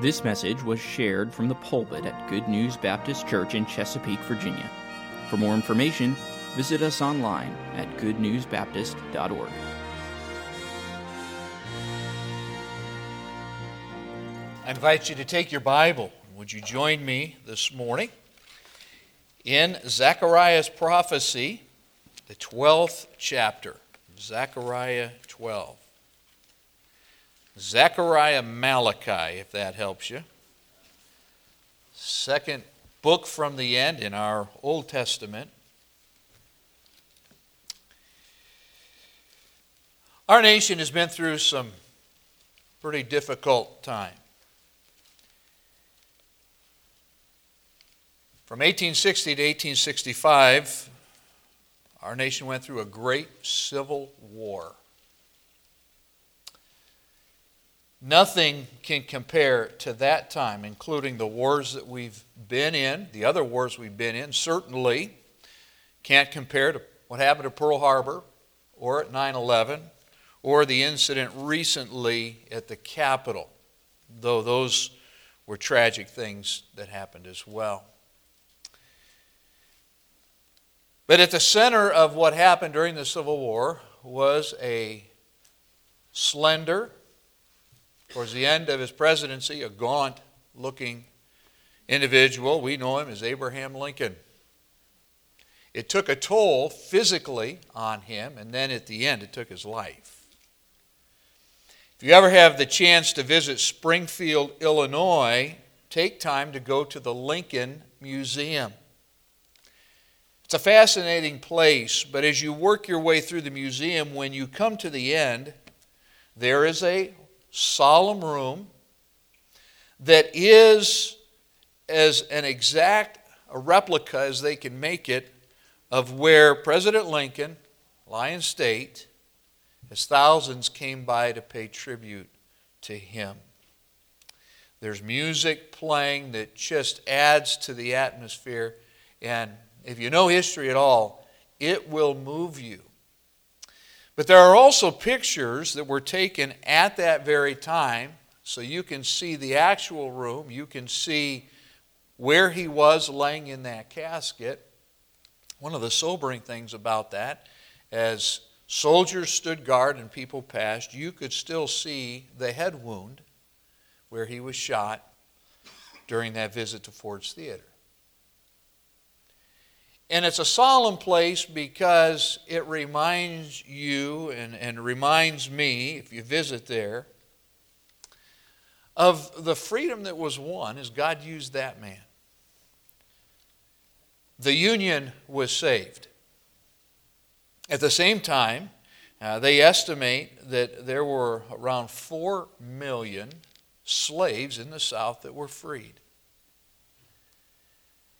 This message was shared from the pulpit at Good News Baptist Church in Chesapeake, Virginia. For more information, visit us online at goodnewsbaptist.org. I invite you to take your Bible. Would you join me this morning in Zechariah's prophecy, the 12th chapter? Zechariah 12. Zechariah Malachi, if that helps you. Second book from the end in our Old Testament. Our nation has been through some pretty difficult time. From 1860 to 1865, our nation went through a great civil war. Nothing can compare to that time, including the wars that we've been in, the other wars we've been in. Certainly can't compare to what happened at Pearl Harbor or at 9 11 or the incident recently at the Capitol, though those were tragic things that happened as well. But at the center of what happened during the Civil War was a slender, Towards the end of his presidency, a gaunt looking individual. We know him as Abraham Lincoln. It took a toll physically on him, and then at the end, it took his life. If you ever have the chance to visit Springfield, Illinois, take time to go to the Lincoln Museum. It's a fascinating place, but as you work your way through the museum, when you come to the end, there is a solemn room that is as an exact a replica as they can make it of where President Lincoln, Lyon State, as thousands came by to pay tribute to him. There's music playing that just adds to the atmosphere. And if you know history at all, it will move you. But there are also pictures that were taken at that very time, so you can see the actual room, you can see where he was laying in that casket. One of the sobering things about that, as soldiers stood guard and people passed, you could still see the head wound where he was shot during that visit to Ford's Theater. And it's a solemn place because it reminds you and, and reminds me, if you visit there, of the freedom that was won as God used that man. The Union was saved. At the same time, uh, they estimate that there were around 4 million slaves in the South that were freed.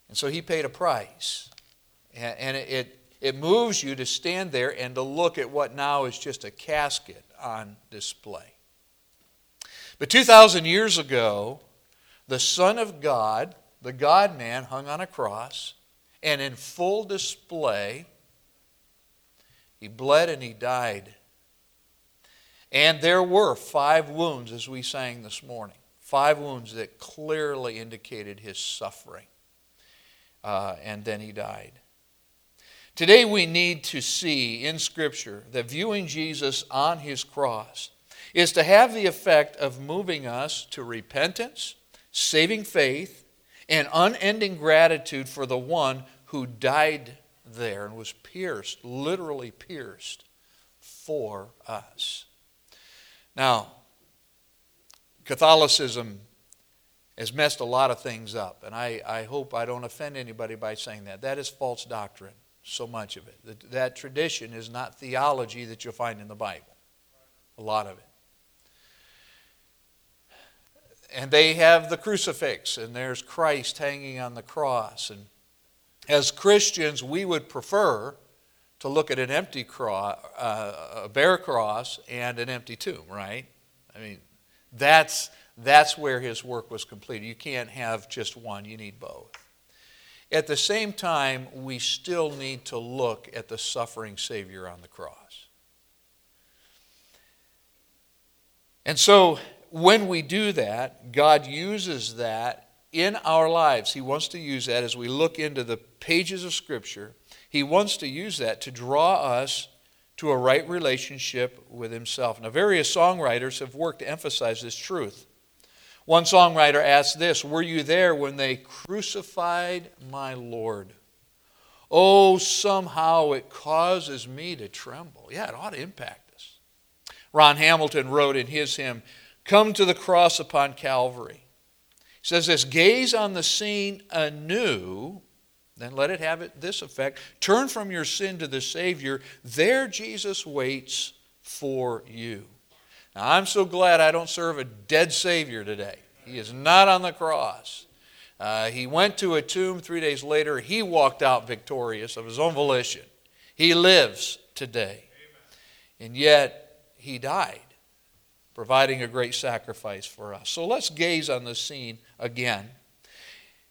And so he paid a price. And it, it moves you to stand there and to look at what now is just a casket on display. But 2,000 years ago, the Son of God, the God man, hung on a cross, and in full display, he bled and he died. And there were five wounds, as we sang this morning, five wounds that clearly indicated his suffering. Uh, and then he died. Today, we need to see in Scripture that viewing Jesus on his cross is to have the effect of moving us to repentance, saving faith, and unending gratitude for the one who died there and was pierced, literally pierced, for us. Now, Catholicism has messed a lot of things up, and I, I hope I don't offend anybody by saying that. That is false doctrine so much of it. That, that tradition is not theology that you'll find in the Bible, a lot of it. And they have the crucifix, and there's Christ hanging on the cross. And as Christians, we would prefer to look at an empty cross, uh, a bare cross, and an empty tomb, right? I mean, that's, that's where his work was completed. You can't have just one, you need both. At the same time, we still need to look at the suffering Savior on the cross. And so when we do that, God uses that in our lives. He wants to use that as we look into the pages of Scripture. He wants to use that to draw us to a right relationship with Himself. Now, various songwriters have worked to emphasize this truth. One songwriter asked this Were you there when they crucified my Lord? Oh, somehow it causes me to tremble. Yeah, it ought to impact us. Ron Hamilton wrote in his hymn, Come to the cross upon Calvary. He says this Gaze on the scene anew then let it have it this effect. Turn from your sin to the Savior. There Jesus waits for you. Now, I'm so glad I don't serve a dead Savior today. He is not on the cross. Uh, he went to a tomb three days later. He walked out victorious of his own volition. He lives today. And yet, he died, providing a great sacrifice for us. So let's gaze on the scene again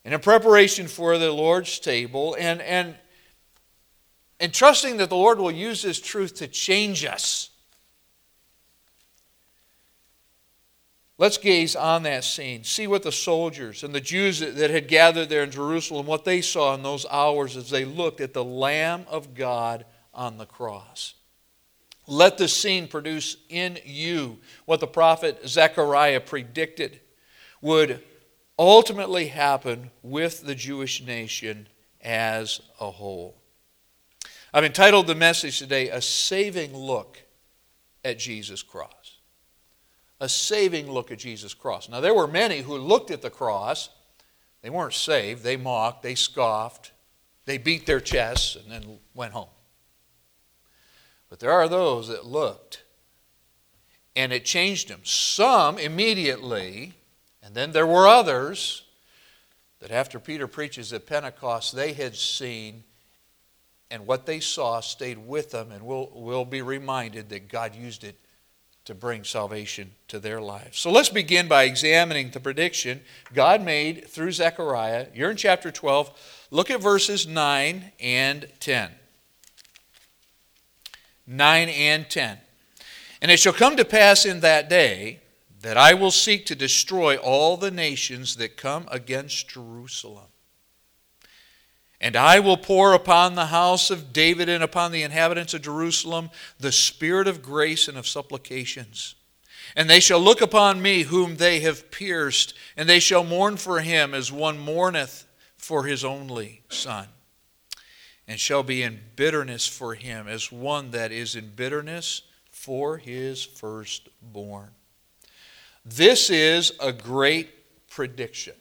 and in preparation for the Lord's table, and, and, and trusting that the Lord will use this truth to change us. Let's gaze on that scene, see what the soldiers and the Jews that had gathered there in Jerusalem, what they saw in those hours as they looked at the Lamb of God on the cross. Let the scene produce in you what the prophet Zechariah predicted would ultimately happen with the Jewish nation as a whole. I've entitled the message today, A Saving Look at Jesus' Cross. A saving look at Jesus' cross. Now, there were many who looked at the cross. They weren't saved. They mocked, they scoffed, they beat their chests, and then went home. But there are those that looked, and it changed them. Some immediately and then there were others that after Peter preaches at Pentecost, they had seen, and what they saw stayed with them, and we'll, we'll be reminded that God used it to bring salvation to their lives. So let's begin by examining the prediction God made through Zechariah. You're in chapter 12. Look at verses 9 and 10. 9 and 10. And it shall come to pass in that day that I will seek to destroy all the nations that come against Jerusalem. And I will pour upon the house of David and upon the inhabitants of Jerusalem the spirit of grace and of supplications. And they shall look upon me whom they have pierced, and they shall mourn for him as one mourneth for his only son, and shall be in bitterness for him as one that is in bitterness for his firstborn. This is a great prediction.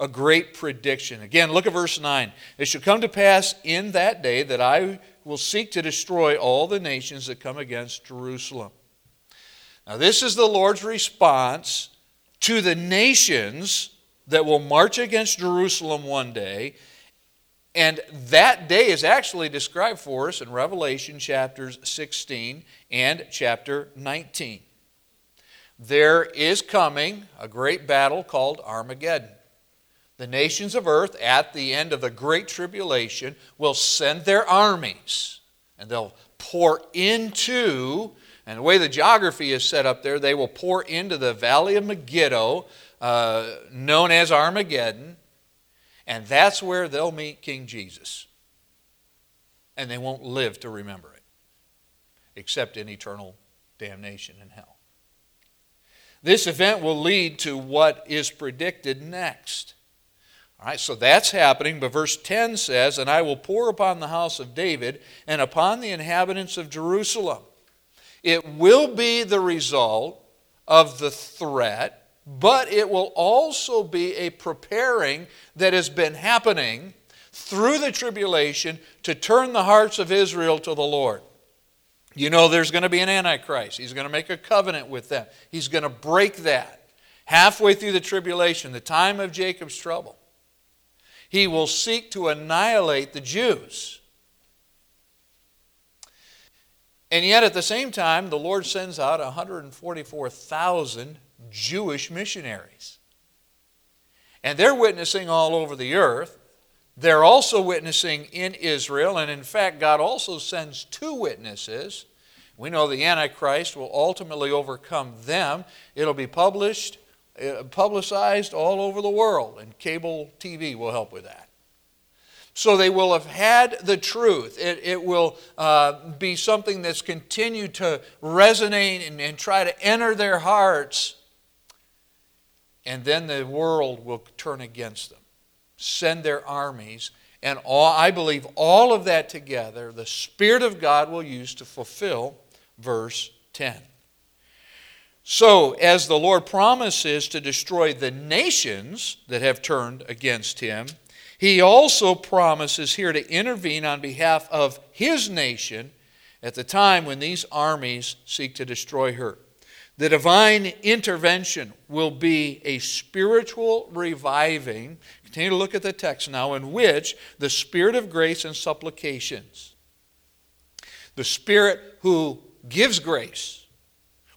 A great prediction. Again, look at verse 9. It shall come to pass in that day that I will seek to destroy all the nations that come against Jerusalem. Now, this is the Lord's response to the nations that will march against Jerusalem one day. And that day is actually described for us in Revelation chapters 16 and chapter 19 there is coming a great battle called Armageddon. The nations of earth, at the end of the Great Tribulation, will send their armies and they'll pour into, and the way the geography is set up there, they will pour into the valley of Megiddo, uh, known as Armageddon, and that's where they'll meet King Jesus. And they won't live to remember it, except in eternal damnation in hell. This event will lead to what is predicted next. All right, so that's happening, but verse 10 says, And I will pour upon the house of David and upon the inhabitants of Jerusalem. It will be the result of the threat, but it will also be a preparing that has been happening through the tribulation to turn the hearts of Israel to the Lord. You know there's going to be an Antichrist. He's going to make a covenant with them. He's going to break that. Halfway through the tribulation, the time of Jacob's trouble, he will seek to annihilate the Jews. And yet, at the same time, the Lord sends out 144,000 Jewish missionaries. And they're witnessing all over the earth. They're also witnessing in Israel, and in fact, God also sends two witnesses. We know the Antichrist will ultimately overcome them. It'll be published, publicized all over the world, and cable TV will help with that. So they will have had the truth. It, it will uh, be something that's continued to resonate and, and try to enter their hearts. And then the world will turn against them, send their armies. And all, I believe all of that together, the Spirit of God will use to fulfill verse 10. So, as the Lord promises to destroy the nations that have turned against him, he also promises here to intervene on behalf of his nation at the time when these armies seek to destroy her. The divine intervention will be a spiritual reviving. Continue to look at the text now, in which the Spirit of grace and supplications, the Spirit who gives grace,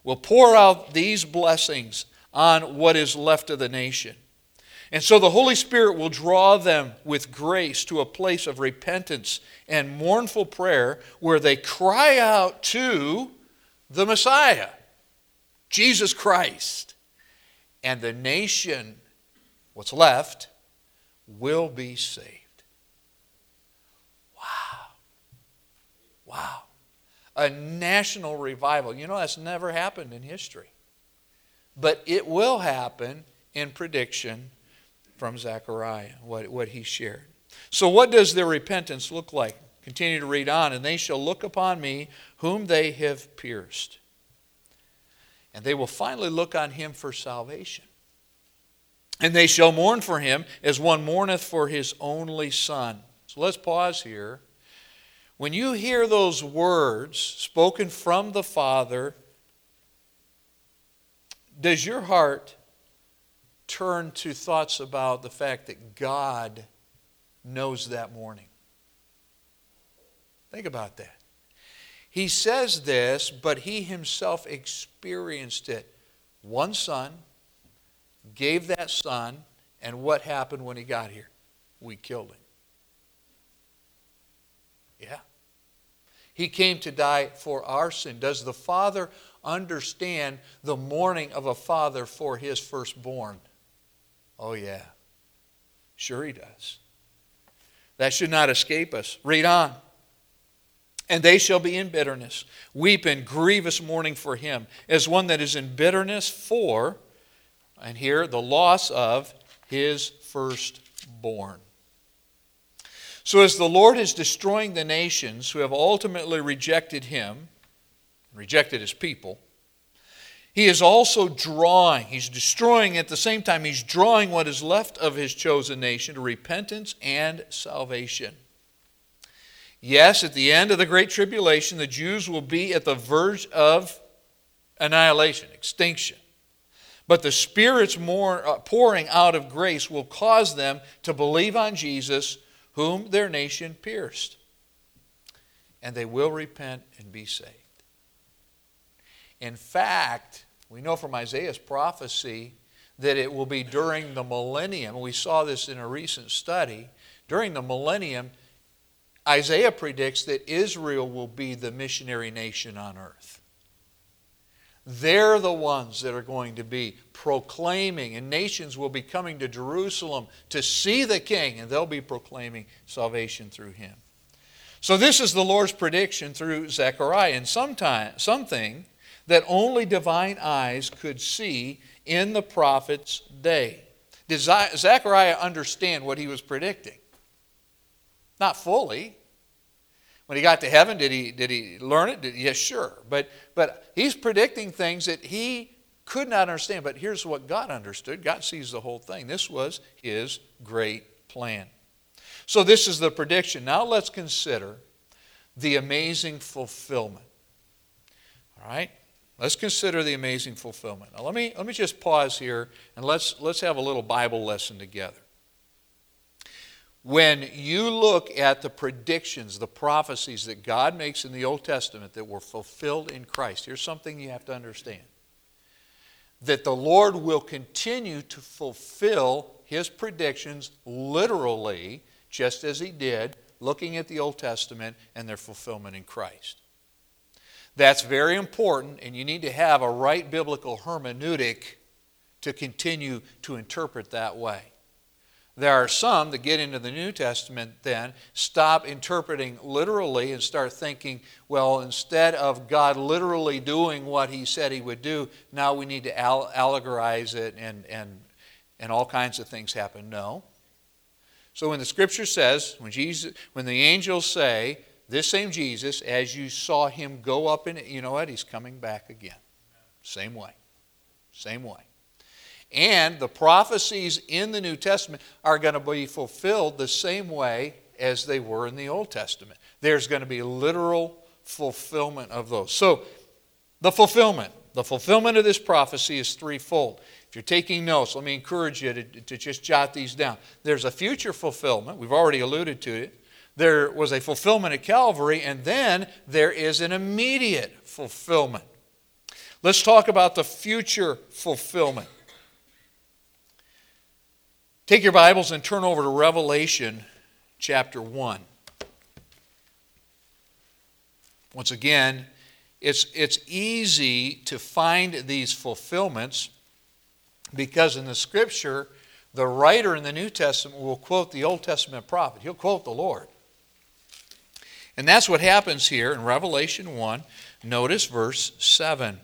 will pour out these blessings on what is left of the nation. And so the Holy Spirit will draw them with grace to a place of repentance and mournful prayer where they cry out to the Messiah, Jesus Christ. And the nation, what's left, will be saved. A national revival. You know, that's never happened in history. But it will happen in prediction from Zechariah, what, what he shared. So, what does their repentance look like? Continue to read on. And they shall look upon me, whom they have pierced. And they will finally look on him for salvation. And they shall mourn for him as one mourneth for his only son. So let's pause here when you hear those words spoken from the Father, does your heart turn to thoughts about the fact that God knows that mourning? Think about that. He says this, but he himself experienced it. One son gave that son, and what happened when he got here? We killed him. Yeah. He came to die for our sin. Does the Father understand the mourning of a father for his firstborn? Oh, yeah. Sure, he does. That should not escape us. Read on. And they shall be in bitterness, weep in grievous mourning for him, as one that is in bitterness for, and here, the loss of his firstborn. So, as the Lord is destroying the nations who have ultimately rejected him, rejected his people, he is also drawing, he's destroying at the same time, he's drawing what is left of his chosen nation to repentance and salvation. Yes, at the end of the Great Tribulation, the Jews will be at the verge of annihilation, extinction. But the Spirit's more, uh, pouring out of grace will cause them to believe on Jesus whom their nation pierced. And they will repent and be saved. In fact, we know from Isaiah's prophecy that it will be during the millennium. We saw this in a recent study. During the millennium, Isaiah predicts that Israel will be the missionary nation on earth. They're the ones that are going to be proclaiming, and nations will be coming to Jerusalem to see the king, and they'll be proclaiming salvation through him. So, this is the Lord's prediction through Zechariah, and sometime, something that only divine eyes could see in the prophet's day. Did Zechariah understand what he was predicting? Not fully. When he got to heaven, did he, did he learn it? Did, yes, sure. But, but he's predicting things that he could not understand. But here's what God understood God sees the whole thing. This was his great plan. So, this is the prediction. Now, let's consider the amazing fulfillment. All right? Let's consider the amazing fulfillment. Now, let me, let me just pause here and let's, let's have a little Bible lesson together. When you look at the predictions, the prophecies that God makes in the Old Testament that were fulfilled in Christ, here's something you have to understand that the Lord will continue to fulfill his predictions literally, just as he did looking at the Old Testament and their fulfillment in Christ. That's very important, and you need to have a right biblical hermeneutic to continue to interpret that way. There are some that get into the New Testament then, stop interpreting literally and start thinking, well, instead of God literally doing what he said he would do, now we need to allegorize it and, and, and all kinds of things happen. No. So when the scripture says, when, Jesus, when the angels say, this same Jesus, as you saw him go up in it, you know what? He's coming back again. Same way. Same way. And the prophecies in the New Testament are going to be fulfilled the same way as they were in the Old Testament. There's going to be literal fulfillment of those. So, the fulfillment. The fulfillment of this prophecy is threefold. If you're taking notes, let me encourage you to, to just jot these down. There's a future fulfillment. We've already alluded to it. There was a fulfillment at Calvary, and then there is an immediate fulfillment. Let's talk about the future fulfillment. Take your Bibles and turn over to Revelation chapter 1. Once again, it's, it's easy to find these fulfillments because in the scripture, the writer in the New Testament will quote the Old Testament prophet. He'll quote the Lord. And that's what happens here in Revelation 1. Notice verse 7.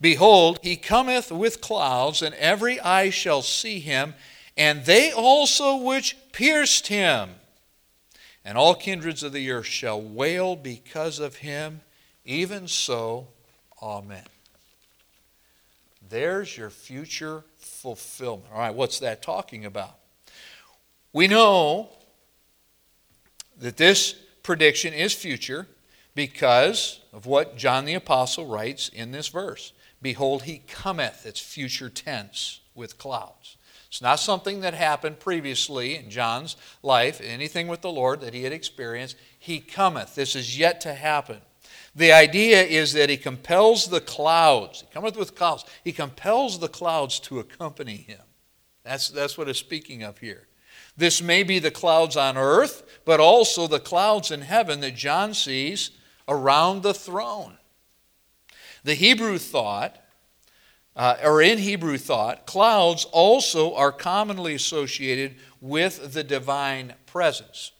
Behold, he cometh with clouds, and every eye shall see him and they also which pierced him. And all kindreds of the earth shall wail because of him. Even so, Amen. There's your future fulfillment. All right, what's that talking about? We know that this prediction is future because of what John the Apostle writes in this verse. Behold, he cometh. It's future tense with clouds. It's not something that happened previously in John's life, anything with the Lord that he had experienced. He cometh. This is yet to happen. The idea is that he compels the clouds. He cometh with clouds. He compels the clouds to accompany him. That's, that's what it's speaking of here. This may be the clouds on earth, but also the clouds in heaven that John sees around the throne. The Hebrew thought uh, or in Hebrew thought, clouds also are commonly associated with the divine presence.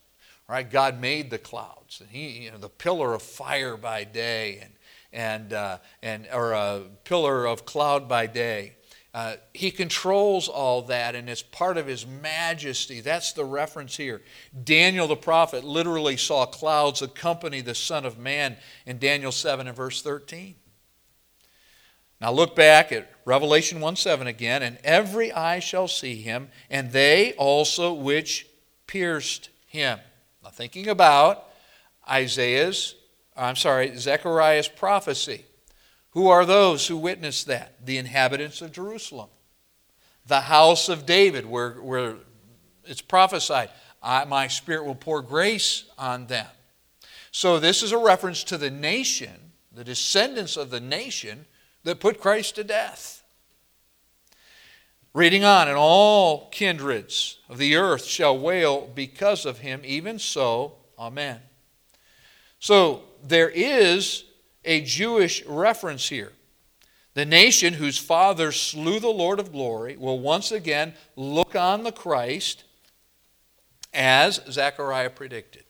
Right? God made the clouds, and He, you know, the pillar of fire by day, and and uh, and or a pillar of cloud by day. Uh, he controls all that, and it's part of His majesty. That's the reference here. Daniel the prophet literally saw clouds accompany the Son of Man in Daniel 7 and verse 13. Now look back at Revelation 1 7 again, and every eye shall see him, and they also which pierced him. Now thinking about Isaiah's, I'm sorry, Zechariah's prophecy. Who are those who witnessed that? The inhabitants of Jerusalem. The house of David, where, where it's prophesied, I, my spirit will pour grace on them. So this is a reference to the nation, the descendants of the nation that put Christ to death. Reading on, and all kindreds of the earth shall wail because of him, even so, Amen. So there is a Jewish reference here. The nation whose father slew the Lord of glory will once again look on the Christ as Zechariah predicted.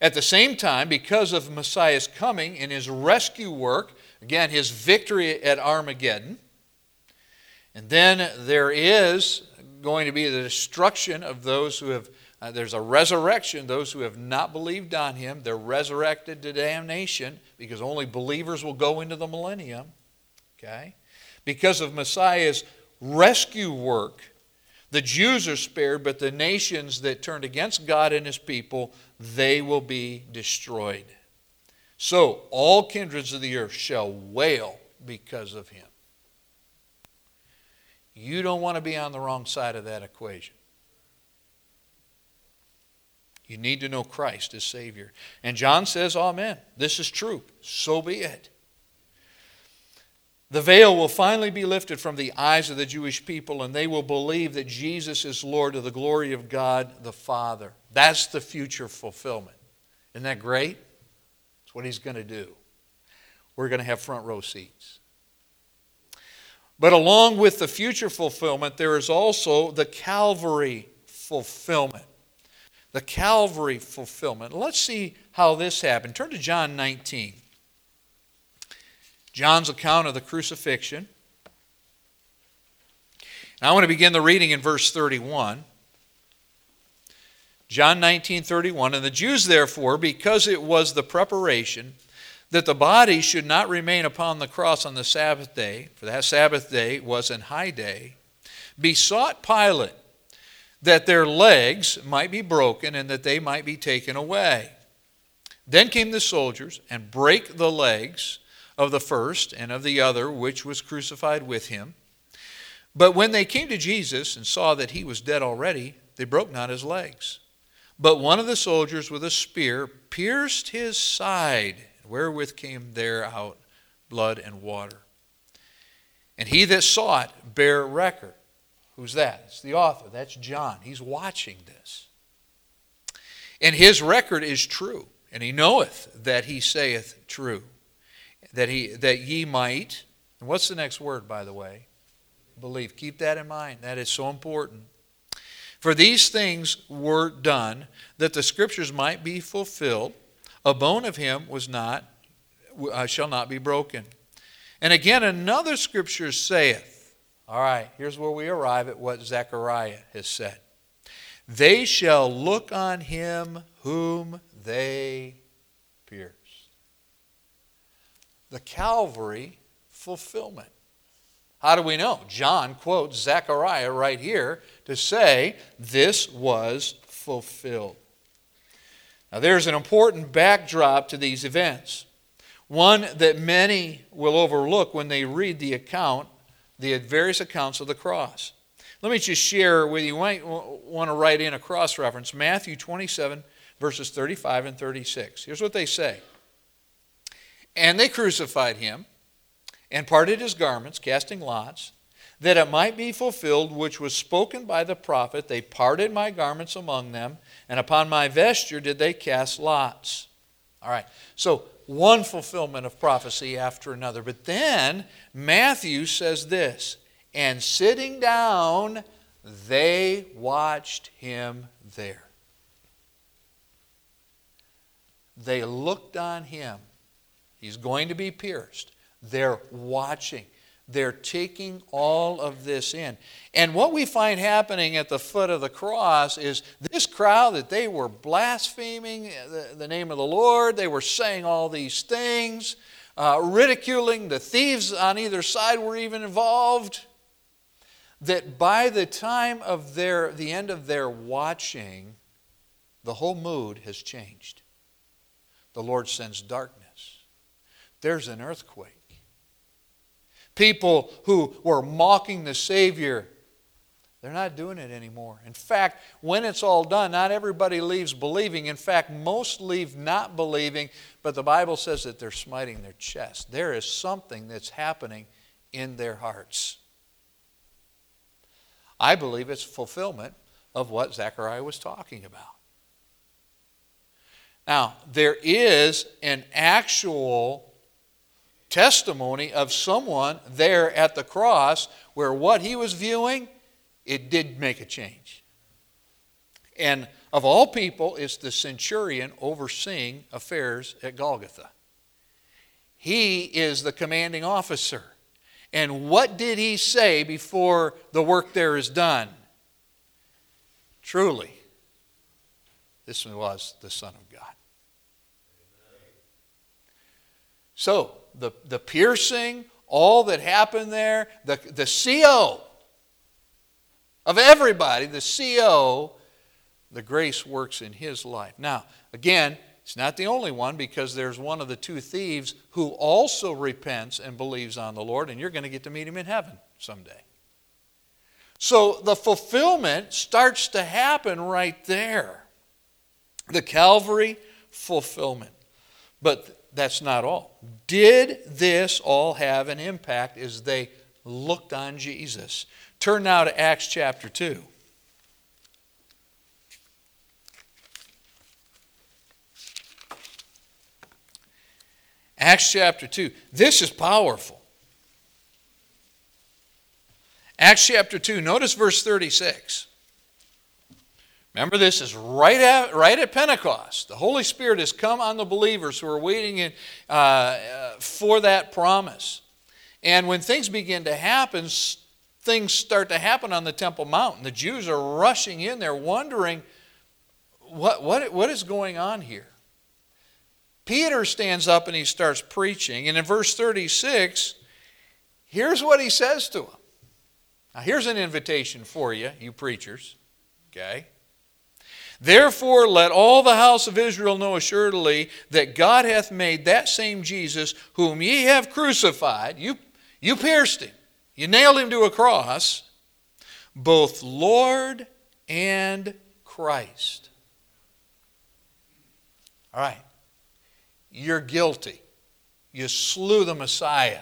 At the same time, because of Messiah's coming and his rescue work, Again, his victory at Armageddon. And then there is going to be the destruction of those who have, uh, there's a resurrection, those who have not believed on him. They're resurrected to damnation because only believers will go into the millennium. Okay? Because of Messiah's rescue work, the Jews are spared, but the nations that turned against God and his people, they will be destroyed. So all kindreds of the earth shall wail because of him. You don't want to be on the wrong side of that equation. You need to know Christ as Savior. And John says, Amen. This is true. So be it. The veil will finally be lifted from the eyes of the Jewish people, and they will believe that Jesus is Lord to the glory of God the Father. That's the future fulfillment. Isn't that great? That's what he's going to do. we're going to have front row seats. But along with the future fulfillment, there is also the Calvary fulfillment. The Calvary fulfillment. Let's see how this happened. Turn to John 19. John's account of the crucifixion. I want to begin the reading in verse 31. John 19, 31. And the Jews, therefore, because it was the preparation that the body should not remain upon the cross on the Sabbath day, for that Sabbath day was an high day, besought Pilate that their legs might be broken and that they might be taken away. Then came the soldiers and brake the legs of the first and of the other which was crucified with him. But when they came to Jesus and saw that he was dead already, they broke not his legs. But one of the soldiers with a spear pierced his side wherewith came there out blood and water. And he that saw it bare record. Who's that? It's the author. That's John. He's watching this. And his record is true, and he knoweth that he saith true, that he that ye might. And what's the next word, by the way? Believe. Keep that in mind. That is so important. For these things were done that the scriptures might be fulfilled. A bone of him was not, uh, shall not be broken. And again, another scripture saith, all right, here's where we arrive at what Zechariah has said. They shall look on him whom they pierced. The Calvary fulfillment. How do we know? John quotes Zechariah right here to say this was fulfilled. Now, there's an important backdrop to these events, one that many will overlook when they read the account, the various accounts of the cross. Let me just share with you, you might want to write in a cross reference Matthew 27, verses 35 and 36. Here's what they say And they crucified him and parted his garments, casting lots that it might be fulfilled which was spoken by the prophet they parted my garments among them and upon my vesture did they cast lots. All right so one fulfillment of prophecy after another. But then matthew says this and sitting down they watched him there. They looked on him. He's going to be pierced they're watching they're taking all of this in. And what we find happening at the foot of the cross is this crowd that they were blaspheming the, the name of the Lord, they were saying all these things, uh, ridiculing, the thieves on either side were even involved. That by the time of their, the end of their watching, the whole mood has changed. The Lord sends darkness. There's an earthquake people who were mocking the Savior, they're not doing it anymore. In fact, when it's all done, not everybody leaves believing. In fact, most leave not believing, but the Bible says that they're smiting their chest. There is something that's happening in their hearts. I believe it's fulfillment of what Zechariah was talking about. Now, there is an actual testimony of someone there at the cross where what he was viewing, it did make a change. And of all people, it's the centurion overseeing affairs at Golgotha. He is the commanding officer. And what did he say before the work there is done? Truly, this was the Son of God. So, the, the piercing, all that happened there, the, the CO of everybody, the CO, the grace works in his life. Now, again, it's not the only one because there's one of the two thieves who also repents and believes on the Lord, and you're going to get to meet him in heaven someday. So the fulfillment starts to happen right there. The Calvary fulfillment. But that's not all. Did this all have an impact as they looked on Jesus? Turn now to Acts chapter 2. Acts chapter 2. This is powerful. Acts chapter 2, notice verse 36. Remember, this is right at, right at Pentecost. The Holy Spirit has come on the believers who are waiting in, uh, uh, for that promise. And when things begin to happen, things start to happen on the Temple Mountain. The Jews are rushing in there, wondering what, what, what is going on here. Peter stands up and he starts preaching. And in verse 36, here's what he says to them. Now, here's an invitation for you, you preachers. Okay? Therefore, let all the house of Israel know assuredly that God hath made that same Jesus, whom ye have crucified, you, you pierced him, you nailed him to a cross, both Lord and Christ. All right. You're guilty. You slew the Messiah.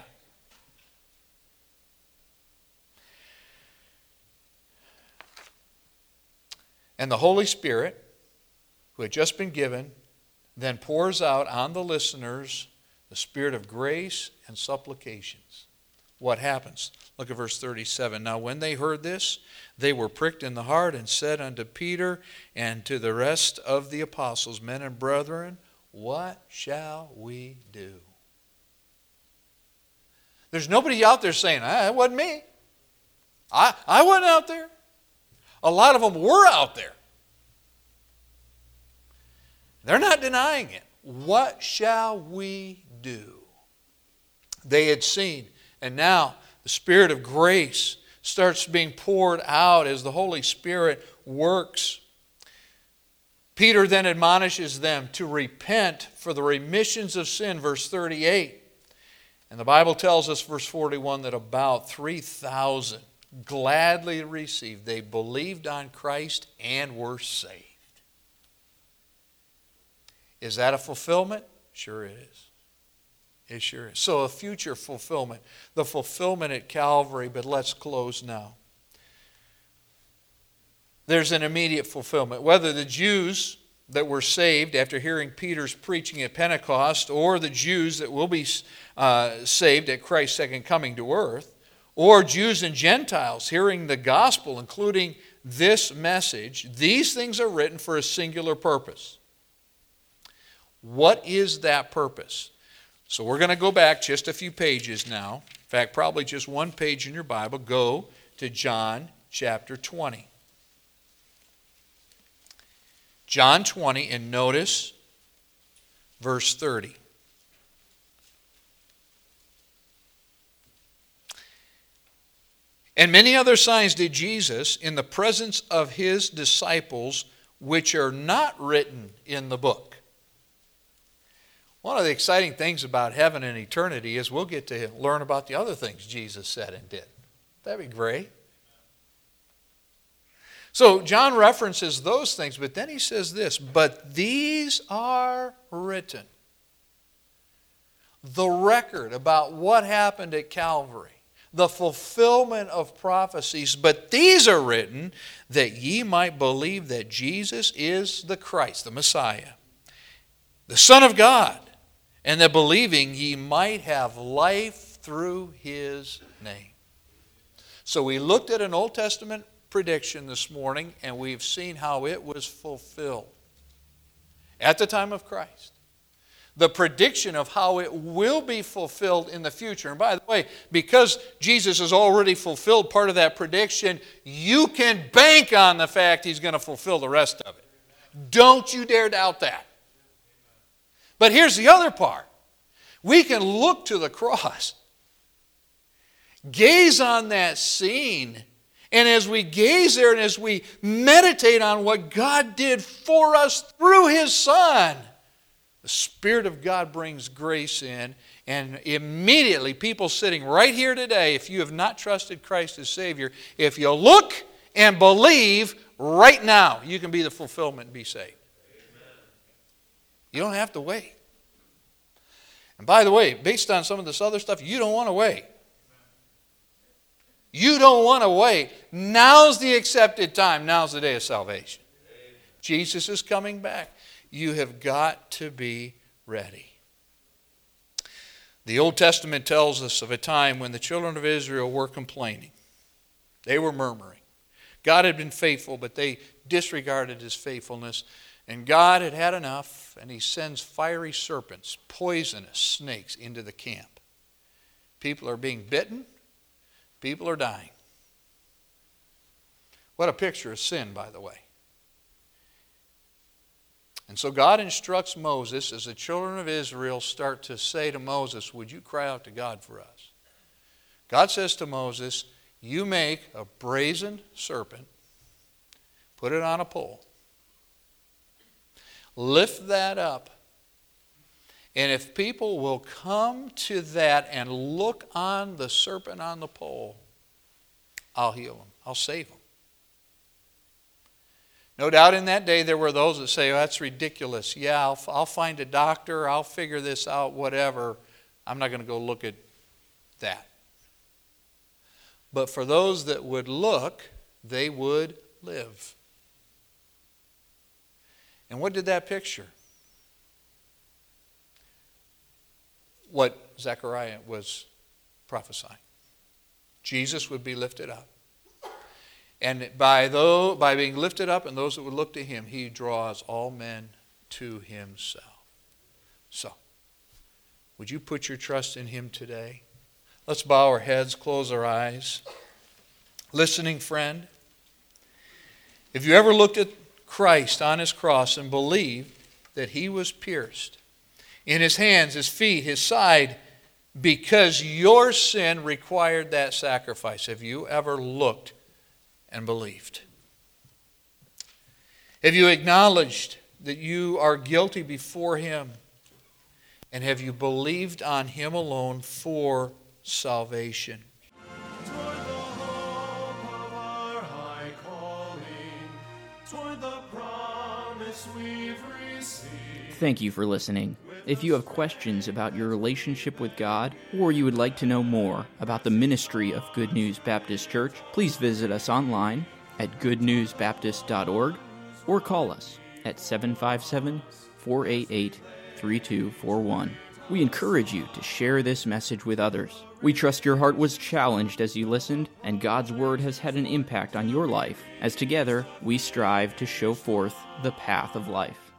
And the Holy Spirit, who had just been given, then pours out on the listeners the spirit of grace and supplications. What happens? Look at verse 37. Now, when they heard this, they were pricked in the heart and said unto Peter and to the rest of the apostles, Men and brethren, what shall we do? There's nobody out there saying, ah, That wasn't me. I, I wasn't out there. A lot of them were out there. They're not denying it. What shall we do? They had seen, and now the Spirit of grace starts being poured out as the Holy Spirit works. Peter then admonishes them to repent for the remissions of sin, verse 38. And the Bible tells us, verse 41, that about 3,000 gladly received. They believed on Christ and were saved. Is that a fulfillment? Sure it is. It sure is. So, a future fulfillment, the fulfillment at Calvary, but let's close now. There's an immediate fulfillment. Whether the Jews that were saved after hearing Peter's preaching at Pentecost, or the Jews that will be uh, saved at Christ's second coming to earth, or Jews and Gentiles hearing the gospel, including this message, these things are written for a singular purpose. What is that purpose? So we're going to go back just a few pages now. In fact, probably just one page in your Bible. Go to John chapter 20. John 20, and notice verse 30. And many other signs did Jesus in the presence of his disciples, which are not written in the book. One of the exciting things about heaven and eternity is we'll get to learn about the other things Jesus said and did. That'd be great. So John references those things, but then he says this But these are written. The record about what happened at Calvary the fulfillment of prophecies. But these are written that ye might believe that Jesus is the Christ, the Messiah, the Son of God, and that believing ye might have life through his name. So we looked at an Old Testament prediction this morning, and we've seen how it was fulfilled at the time of Christ the prediction of how it will be fulfilled in the future. And by the way, because Jesus has already fulfilled part of that prediction, you can bank on the fact he's going to fulfill the rest of it. Don't you dare doubt that. But here's the other part we can look to the cross, gaze on that scene. And as we gaze there and as we meditate on what God did for us through His Son, the Spirit of God brings grace in, and immediately, people sitting right here today, if you have not trusted Christ as Savior, if you look and believe right now, you can be the fulfillment and be saved. You don't have to wait. And by the way, based on some of this other stuff, you don't want to wait. You don't want to wait. Now's the accepted time. Now's the day of salvation. Jesus is coming back. You have got to be ready. The Old Testament tells us of a time when the children of Israel were complaining. They were murmuring. God had been faithful, but they disregarded his faithfulness. And God had had enough, and he sends fiery serpents, poisonous snakes, into the camp. People are being bitten, people are dying. What a picture of sin, by the way. And so God instructs Moses as the children of Israel start to say to Moses, Would you cry out to God for us? God says to Moses, You make a brazen serpent, put it on a pole, lift that up, and if people will come to that and look on the serpent on the pole, I'll heal them, I'll save them. No doubt in that day there were those that say, oh, that's ridiculous. Yeah, I'll, I'll find a doctor, I'll figure this out, whatever. I'm not going to go look at that. But for those that would look, they would live. And what did that picture? What Zechariah was prophesying. Jesus would be lifted up. And by, though, by being lifted up and those that would look to him, he draws all men to himself. So, would you put your trust in him today? Let's bow our heads, close our eyes. Listening friend, if you ever looked at Christ on his cross and believed that he was pierced in his hands, his feet, his side, because your sin required that sacrifice, have you ever looked and believed? Have you acknowledged that you are guilty before Him? And have you believed on Him alone for salvation? Thank you for listening. If you have questions about your relationship with God, or you would like to know more about the ministry of Good News Baptist Church, please visit us online at goodnewsbaptist.org or call us at 757 488 3241. We encourage you to share this message with others. We trust your heart was challenged as you listened, and God's Word has had an impact on your life, as together we strive to show forth the path of life.